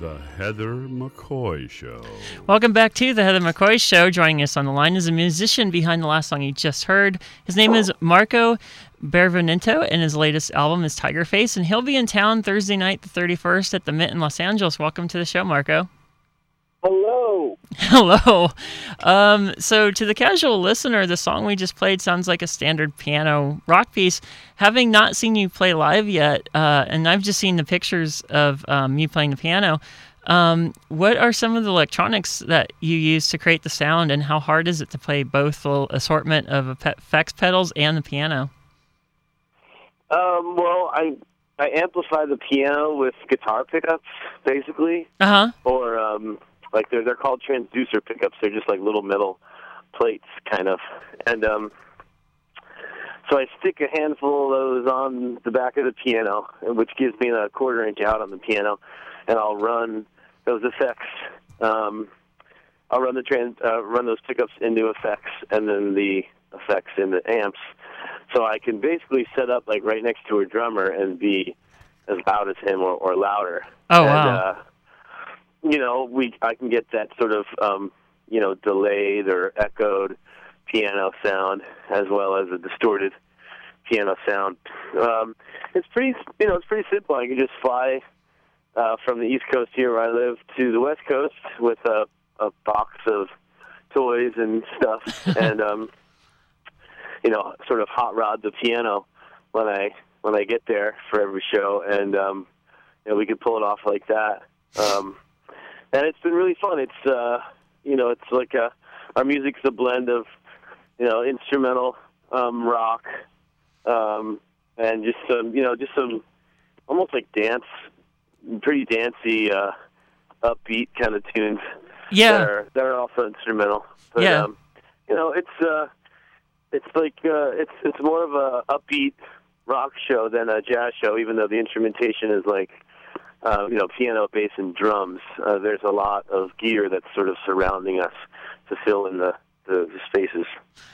The Heather McCoy Show. Welcome back to the Heather McCoy Show. Joining us on the line is a musician behind the last song you just heard. His name is Marco Benevento, and his latest album is Tiger Face, and he'll be in town Thursday night, the 31st, at the Mint in Los Angeles. Welcome to the show, Marco. Hello. Um, so, to the casual listener, the song we just played sounds like a standard piano rock piece. Having not seen you play live yet, uh, and I've just seen the pictures of um, you playing the piano, um, what are some of the electronics that you use to create the sound, and how hard is it to play both the assortment of effects pedals and the piano? Um, well, I I amplify the piano with guitar pickups, basically. Uh huh. Or um, like they're they're called transducer pickups. They're just like little metal plates, kind of. And um, so I stick a handful of those on the back of the piano, which gives me a quarter inch out on the piano, and I'll run those effects. Um, I'll run the trans, uh, run those pickups into effects, and then the effects in the amps. So I can basically set up like right next to a drummer and be as loud as him or, or louder. Oh and, wow! Uh, you know, we I can get that sort of um, you know delayed or echoed piano sound as well as a distorted piano sound. Um, it's pretty you know it's pretty simple. I can just fly uh, from the East Coast here where I live to the West Coast with a, a box of toys and stuff, and um, you know sort of hot rod the piano when I when I get there for every show, and um, you know we could pull it off like that. Um, and it's been really fun. It's uh, you know, it's like a our music's a blend of you know instrumental um, rock um, and just some you know just some almost like dance, pretty dancey, uh, upbeat kind of tunes. Yeah. that are, that are also instrumental. But, Yeah. Um, you know, it's uh, it's like uh, it's it's more of a upbeat rock show than a jazz show, even though the instrumentation is like uh, you know, piano, bass, and drums. Uh, there's a lot of gear that's sort of surrounding us to fill in the, the, spaces.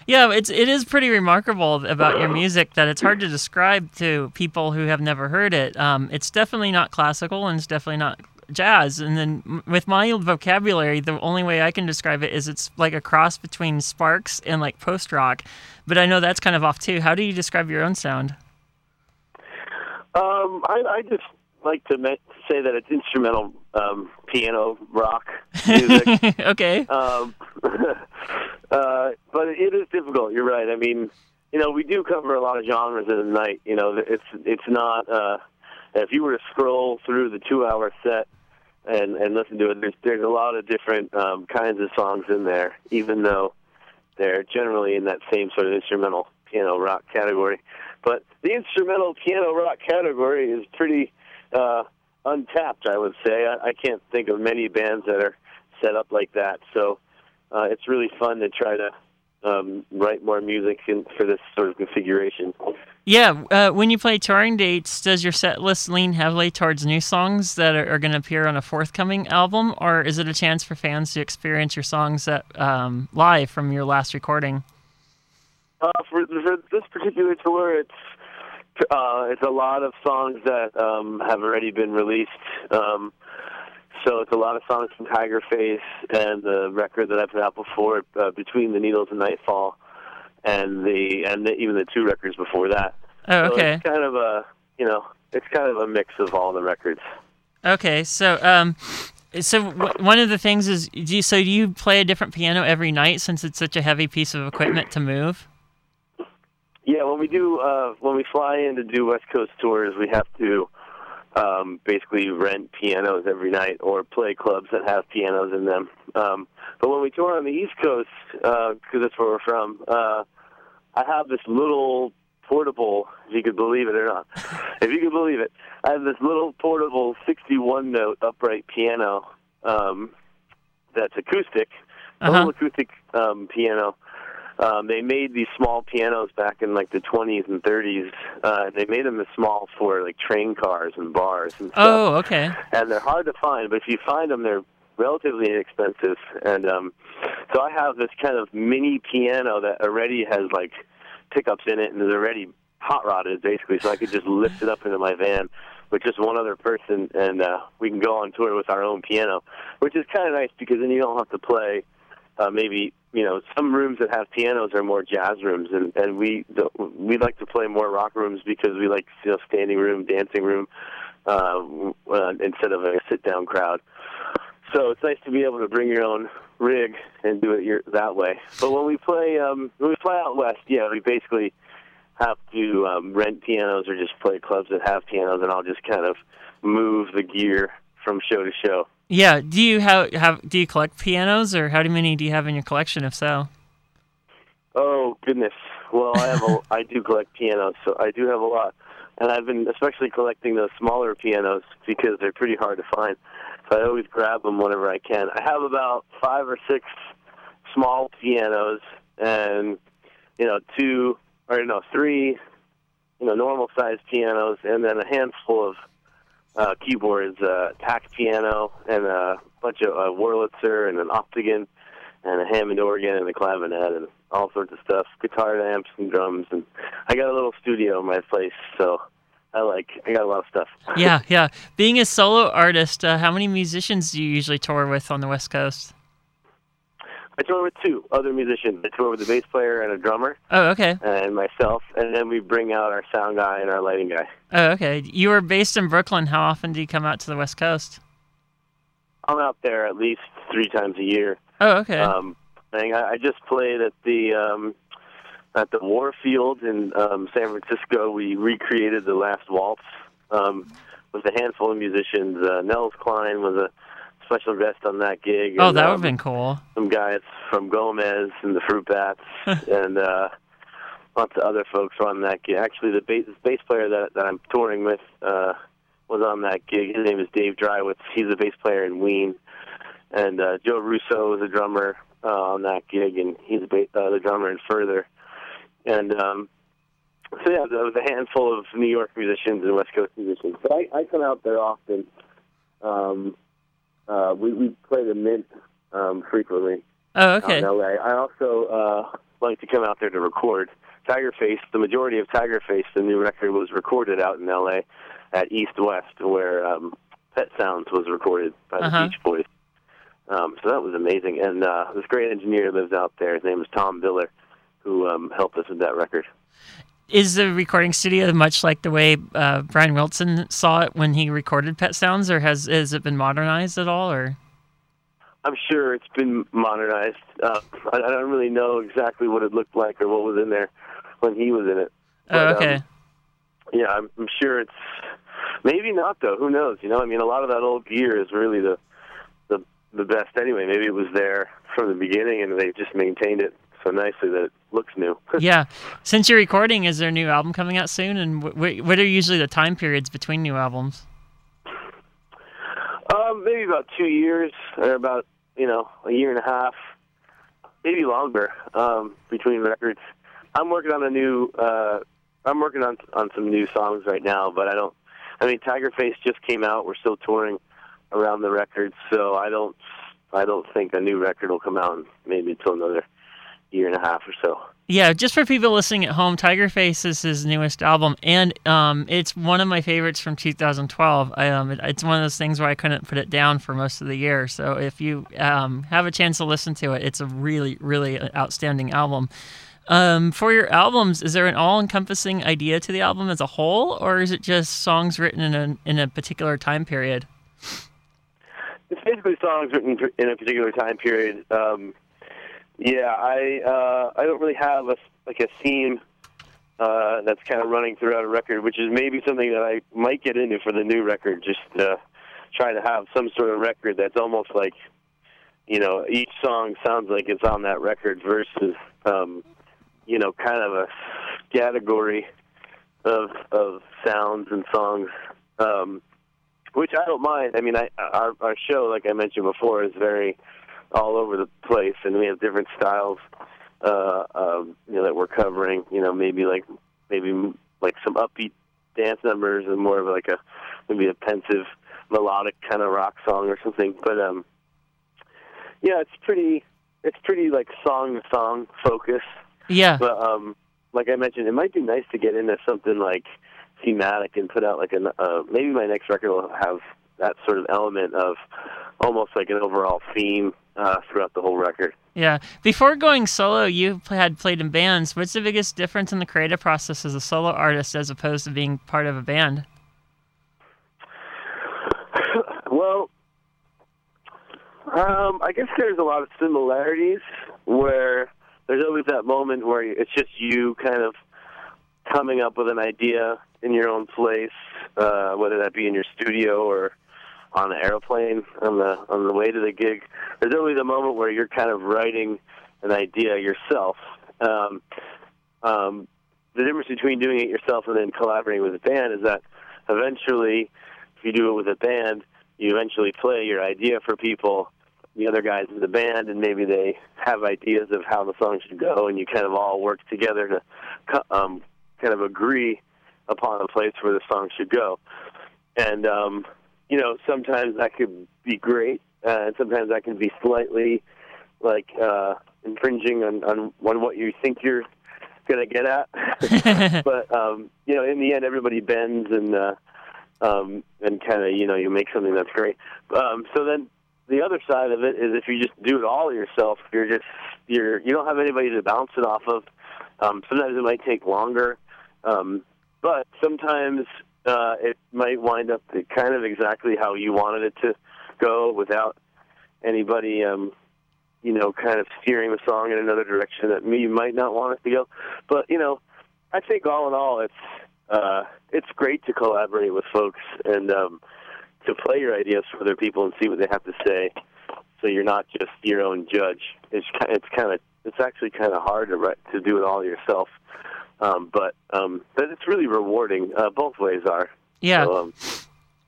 Yeah, it's it is pretty remarkable about your music that it's hard to describe to people who have never heard it. Um, it's definitely not classical and it's definitely not jazz. And then with my vocabulary, the only way I can describe it is it's like a cross between Sparks and like post rock. But I know that's kind of off too. How do you describe your own sound? Um, I, I just like to me- say that it's instrumental um, piano rock music. okay. um, uh, but it is difficult. You're right. I mean, you know, we do cover a lot of genres in a night. You know, it's it's not. Uh, if you were to scroll through the two-hour set and and listen to it, there's there's a lot of different um, kinds of songs in there, even though they're generally in that same sort of instrumental piano rock category. But the instrumental piano rock category is pretty uh, untapped, I would say. I, I can't think of many bands that are set up like that. So uh, it's really fun to try to um, write more music in, for this sort of configuration. Yeah, uh, when you play touring dates, does your set list lean heavily towards new songs that are, are going to appear on a forthcoming album, or is it a chance for fans to experience your songs that, um, live from your last recording? Uh, for, for this particular tour, it's uh, it's a lot of songs that um, have already been released. Um, so it's a lot of songs from Tiger Face and the record that I put out before, uh, Between the Needles and Nightfall, and the and the, even the two records before that. Oh, So okay. it's kind of a you know it's kind of a mix of all the records. Okay, so um, so w- one of the things is, do you, so do you play a different piano every night since it's such a heavy piece of equipment to move? Yeah, when we do uh, when we fly in to do West Coast tours, we have to um, basically rent pianos every night or play clubs that have pianos in them. Um, but when we tour on the East Coast, because that's where we're from, uh, I have this little portable, if you could believe it or not, if you could believe it, I have this little portable 61 note upright piano um, that's acoustic, Uh-huh. little acoustic um, piano. Um, they made these small pianos back in like the 20s and 30s. Uh, they made them as small for like train cars and bars and stuff Oh, okay. and they're hard to find. But if you find them, they're relatively inexpensive. And um, so I have this kind of mini piano that already has like pickups in it and is already hot rodded basically, so I could just lift it up into my van with just one other person, and uh, we can go on tour with our own piano, which is kind of nice because then you don't have to play. Uh, maybe you know some rooms that have pianos are more jazz rooms, and and we we like to play more rock rooms because we like you know standing room, dancing room, uh, uh, instead of a sit down crowd. So it's nice to be able to bring your own rig and do it your, that way. But when we play um, when we fly out west, yeah, we basically have to um, rent pianos or just play clubs that have pianos, and I'll just kind of move the gear from show to show. Yeah. Do you have have do you collect pianos, or how many do you have in your collection? If so. Oh goodness. Well, I have a I do collect pianos, so I do have a lot, and I've been especially collecting those smaller pianos because they're pretty hard to find. So I always grab them whenever I can. I have about five or six small pianos, and you know two or no three, you know normal sized pianos, and then a handful of uh, keyboards, uh, tack piano, and a bunch of uh, Wurlitzer, and an Optigan, and a Hammond organ, and a clavinet, and all sorts of stuff, guitar amps and drums, and I got a little studio in my place, so I like I got a lot of stuff. yeah, yeah. Being a solo artist, uh, how many musicians do you usually tour with on the West Coast? I tour with two other musicians. I tour with a bass player and a drummer. Oh, okay. And myself, and then we bring out our sound guy and our lighting guy. Oh, okay. You are based in Brooklyn. How often do you come out to the West Coast? I'm out there at least three times a year. Oh, okay. Um, I, I just played at the um, at the Warfield in um, San Francisco. We recreated the Last Waltz um, with a handful of musicians. Uh, Nels Cline was a special guest on that gig. Oh, and, that would um, have been cool. Some guys from Gomez and the Fruit Bats, and uh, lots of other folks were on that gig. Actually, the bass, bass player that that I'm touring with uh, was on that gig. His name is Dave Dreiwitz. He's a bass player in Ween, and uh, Joe Russo is a drummer uh, on that gig, and he's a ba- uh, the drummer in Furthur. And um, so yeah, there was a handful of New York musicians and West Coast musicians. But I, I come out there often. Um, uh, we we play the Mint um, frequently Oh, okay. in LA. I also uh, like to come out there to record. Tiger Face, the majority of Tiger Face, the new record was recorded out in LA at East West, where um, Pet Sounds was recorded by the Uh-huh. Beach Boys. Um, so that was amazing. And uh, this great engineer lives out there. His name is Tom Biller, who um, helped us with that record. Is the recording studio much like the way uh, Brian Wilson saw it when he recorded Pet Sounds, or has has it been modernized at all? Or I'm sure it's been modernized. Uh, I, I don't really know exactly what it looked like or what was in there when he was in it. oh, okay. um, yeah, I'm, I'm sure it's maybe not though. Who knows? You know, I mean, a lot of that old gear is really the the the best anyway. Maybe it was there from the beginning and they just maintained it so nicely that it looks new. yeah. Since you're recording, is there a new album coming out soon? And wh- wh- what are usually the time periods between new albums? um, maybe about two years or about you know a year and a half, maybe longer um, between records. I'm working on a new. Uh, I'm working on on some new songs right now, but I don't. I mean, Tiger Face just came out. We're still touring around the record, so I don't. I don't think a new record will come out maybe until another year and a half or so. Yeah, just for people listening at home, Tiger Face is his newest album, and um, it's one of my favorites from 2012. I, um, it, it's one of those things where I couldn't put it down for most of the year. So if you um, have a chance to listen to it, it's a really, really outstanding album. Um, for your albums, is there an all-encompassing idea to the album as a whole, or is it just songs written in a in a particular time period? It's basically songs written in a particular time period. Um, yeah, I uh, I don't really have a like a theme uh, that's kind of running throughout a record, which is maybe something that I might get into for the new record. Just uh, try to have some sort of record that's almost like you know each song sounds like it's on that record versus um, you know kind of a category of of sounds and songs. Um, which I don't mind. I mean, I, our our show, like I mentioned before, is very all over the place, and we have different styles, uh, um, you know, that we're covering. You know, maybe like maybe like some upbeat dance numbers, and more of like a maybe a pensive melodic kind of rock song or something. But um, yeah, it's pretty it's pretty like song to song focus. Yeah, But um, like I mentioned, it might be nice to get into something like thematic and put out like a uh, maybe my next record will have that sort of element of almost like an overall theme uh, throughout the whole record. Yeah. Before going solo, you had played in bands. What's the biggest difference in the creative process as a solo artist as opposed to being part of a band? well, um, I guess there's a lot of similarities where there's always that moment where it's just you kind of coming up with an idea in your own place, uh, whether that be in your studio or on the airplane on the on the way to the gig. There's always a moment where you're kind of writing an idea yourself. Um, um, the difference between doing it yourself and then collaborating with a band is that eventually, if you do it with a band, you eventually play your idea for people, the other guys in the band, and maybe they have ideas of how the song should go, and you kind of all work together to um, kind of agree upon a place where the song should go. And um, you know, sometimes that could be great, uh, and sometimes that can be slightly like uh, infringing on, on on what you think you're gonna get at. but um, you know, in the end, everybody bends and uh, um, and kind of you know you make something that's great. Um, so then the other side of it is if you just do it all yourself, you're just you're you don't have anybody to bounce it off of. Um, sometimes it might take longer, um, but sometimes uh, it might wind up kind of exactly how you wanted it to go without anybody, um, you know, kind of steering the song in another direction that you might not want it to go. But you know, I think all in all, it's uh, it's great to collaborate with folks and um, to play your ideas for other people and see what they have to say. So you're not just your own judge. It's it's kind of it's actually kind of hard to write, to do it all yourself. Um, but um, but it's really rewarding. Uh, both ways are. Yeah. So,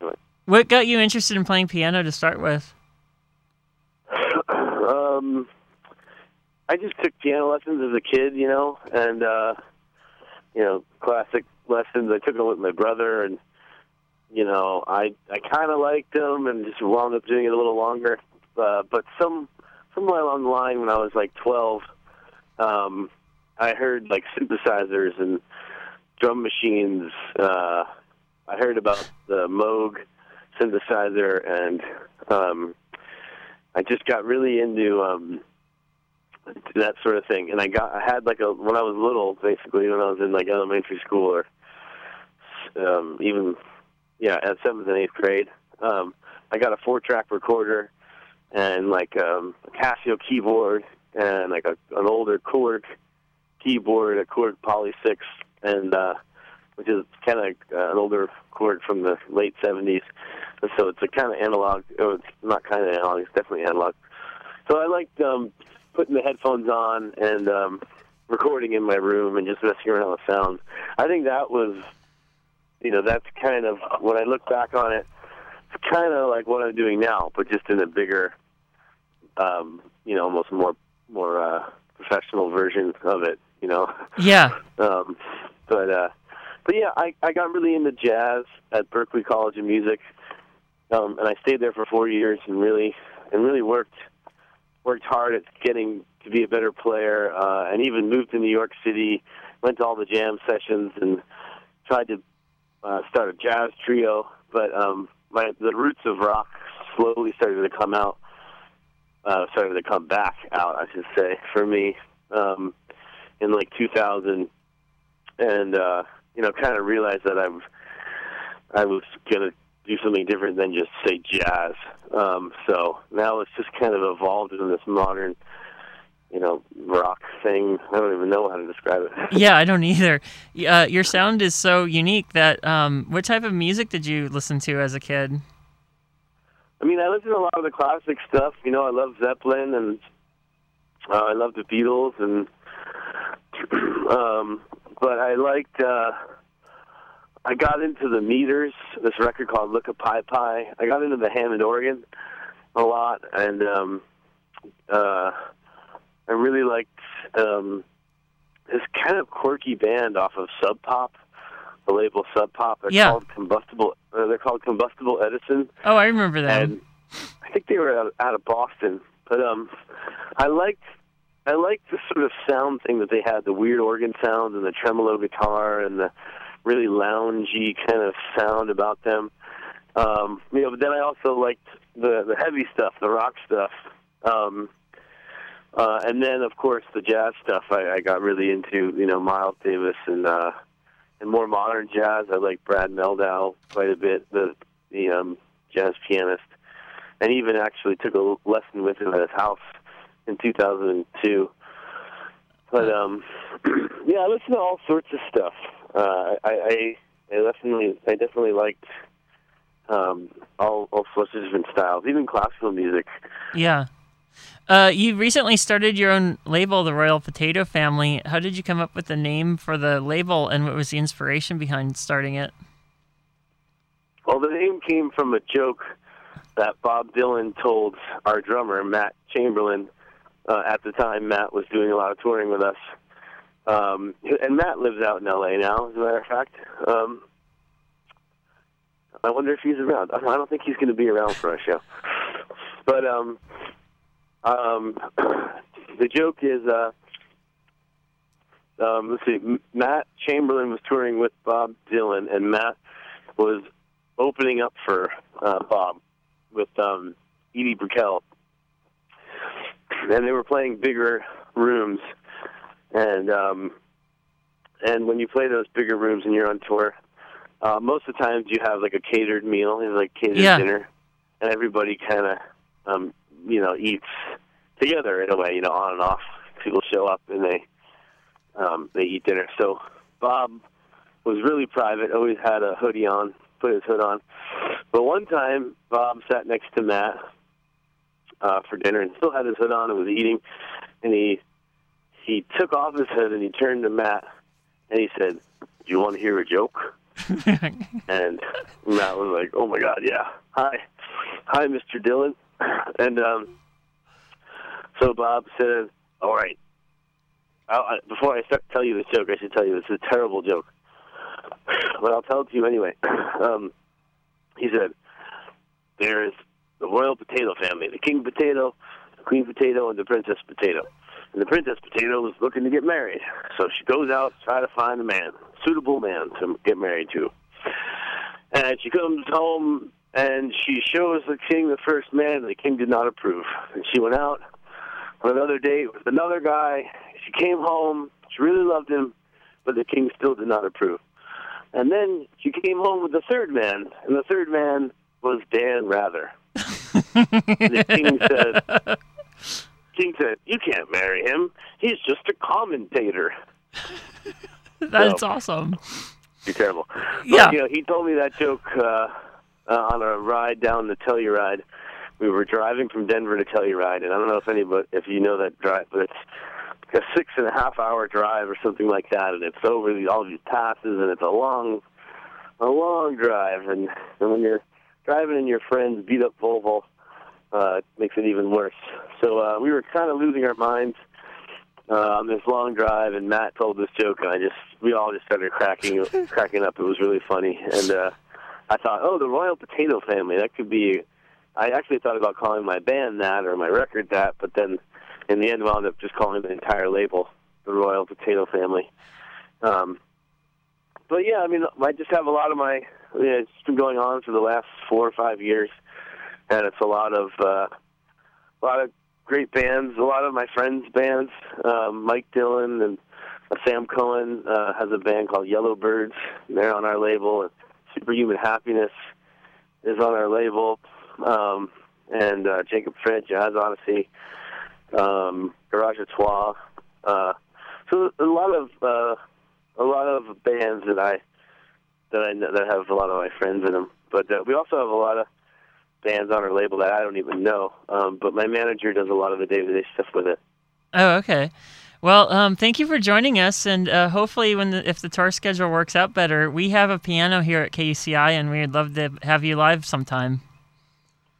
um, What got you interested in playing piano to start with? um, I just took piano lessons as a kid, you know, and uh, you know, classic lessons. I took them with my brother, and you know, I I kind of liked them, and just wound up doing it a little longer. Uh, but some somewhere along the line, when I was like twelve, um, I heard like synthesizers and drum machines. Uh, I heard about the Moog synthesizer, and um, I just got really into um, that sort of thing. And I got I had like a when I was little, basically when I was in like elementary school or um, even yeah at seventh and eighth grade. Um, I got a four-track recorder and like um, a Casio keyboard and like a, an older Korg keyboard, a Korg Poly Six, and uh, which is kind of uh, an older Korg from the late '70s. And so it's a kind of analog. Oh, it's not kind of analog. It's definitely analog. So I liked um, putting the headphones on and um, recording in my room and just messing around with sound. I think that was, you know, that's kind of when I look back on it, it's kind of like what I'm doing now, but just in a bigger, um, you know, almost more more uh, professional version of it. You know. Yeah. Um, but uh, but yeah, I I got really into jazz at Berklee College of Music, um, and I stayed there for four years and really and really worked worked hard at getting to be a better player, uh, and even moved to New York City, went to all the jam sessions, and tried to uh, start a jazz trio. But um, my the roots of rock slowly started to come out, uh, started to come back out, I should say, for me um, in like 2000, and uh, you know, kind of realized that I'm I was gonna do something different than just say jazz. Um, so now it's just kind of evolved into this modern, you know, rock thing. I don't even know how to describe it. yeah, I don't either. Uh, your sound is so unique that. Um, what type of music did you listen to as a kid? I mean, I listened to a lot of the classic stuff. You know, I love Zeppelin and uh, I love the Beatles, and um, but I liked. Uh, I got into the meters. This record called "Look-Ka Py Py." I got into the Hammond organ a lot, and um, uh, I really liked um, this kind of quirky band off of Sub Pop, the label Sub Pop. They're Yeah. called Combustible. Uh, they're called Combustible Edison Oh, I remember that. and I think they were out, out of Boston. But um, I liked I liked the sort of sound thing that they had, the weird organ sound and the tremolo guitar and the really loungy kind of sound about them. Um, you know, but then I also liked the the heavy stuff, the rock stuff. Um, uh, and then, of course, the jazz stuff. I, I got really into, you know, Miles Davis and uh, and more modern jazz. I like Brad Mehldau quite a bit, the the um, jazz pianist, and even actually took a lesson with him at his house in 2002. But um, yeah, I listen to all sorts of stuff. Uh, I, I I definitely I definitely liked um, all all sorts of different styles, even classical music. Yeah. Uh, you recently started your own label, the Royal Potato Family. How did you come up with the name for the label, and what was the inspiration behind starting it? Well, the name came from a joke that Bob Dylan told our drummer Matt Chamberlain. Uh, at the time, Matt was doing a lot of touring with us, um, and Matt lives out in L.A. now. As a matter of fact, um, I wonder if he's around. I don't think he's going to be around for our show, but um, um, the joke is, uh, um, let's see, Matt Chamberlain was touring with Bob Dylan, and Matt was opening up for uh, Bob with um, Edie Brickell, and they were playing bigger rooms, and um, and when you play those bigger rooms and you're on tour, uh, most of the times you have like a catered meal, you know, like catered Yeah. dinner, and everybody kind of um, you know eats together in a way, you know, on and off. People show up and they um, they eat dinner. So Bob was really private, always had a hoodie on, put his hood on. But one time, Bob sat next to Matt uh, for dinner and still had his hood on and was eating. And he he took off his hood and he turned to Matt and he said, "Do you want to hear a joke?" and Matt was like, "Oh my God, yeah. Hi, hi, Mr. Dylan." And um, so Bob said, "All right." I, before I start tell you this joke, I should tell you it's a terrible joke, but I'll tell it to you anyway. Um, he said, "There's the royal potato family: the king potato, the queen potato, and the princess potato." And the princess potato was looking to get married, so she goes out to try to find a man, suitable man to get married to. And she comes home and she shows the king the first man, and the king did not approve. And she went out on another date with another guy. She came home. She really loved him, but the king still did not approve. And then she came home with the third man, and the third man was Dan Rather. The king said, "King said you can't marry him. He's just a commentator." That's No. awesome. You're terrible. But, Yeah. You know, he told me that joke uh, uh, on a ride down the Telluride. We were driving from Denver to Telluride, and I don't know if anybody, if you know that drive, but it's a six and a half hour drive or something like that, and it's over all these passes, and it's a long, a long drive, and, and when you're driving in your friend's beat up Volvo, uh, it makes it even worse. So uh, we were kind of losing our minds uh, on this long drive, and Matt told this joke, and I just we all just started cracking cracking up. It was really funny, and uh, I thought, oh, the Royal Potato Family. That could be. I actually thought about calling my band that or my record that, but then in the end we wound up just calling the entire label the Royal Potato Family. Um, but yeah, I mean, I just have a lot of my. Yeah, it's been going on for the last four or five years, and it's a lot of uh, a lot of great bands. A lot of my friends' bands. Um, Mike Dillon and Sam Cohen uh, has a band called Yellowbirds. They're on our label. And Superhuman Happiness is on our label, um, and uh, Jacob Fred, Jazz Odyssey, um, Garage Trois. Uh, so a lot of uh, a lot of bands that I that I know, that have a lot of my friends in them. But uh, we also have a lot of bands on our label that I don't even know. Um, but my manager does a lot of the day-to-day stuff with it. Oh, okay. Well, um, thank you for joining us, and uh, hopefully, when the, if the tour schedule works out better, we have a piano here at KUCI, and we'd love to have you live sometime.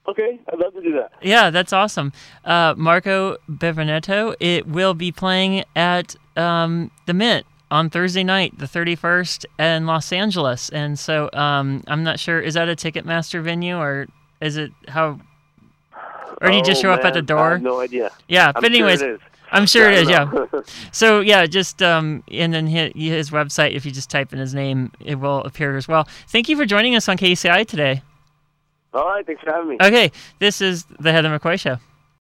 Okay, I'd love to do that. Yeah, that's awesome. Uh, Marco Benevento, it will be playing at um, the Mint on Thursday night, the 31st, in Los Angeles. And so um, I'm not sure, is that a Ticketmaster venue or is it how? Or do you just Oh, show up at man, the I door? have no idea. yeah, I'm but anyways, sure. I'm sure I it is. Yeah. So yeah, just um, and then his, his website. If you just type in his name, it will appear as well. Thank you for joining us on KCI today. All right. Thanks for having me. Okay, this is the Heather McCoy Show.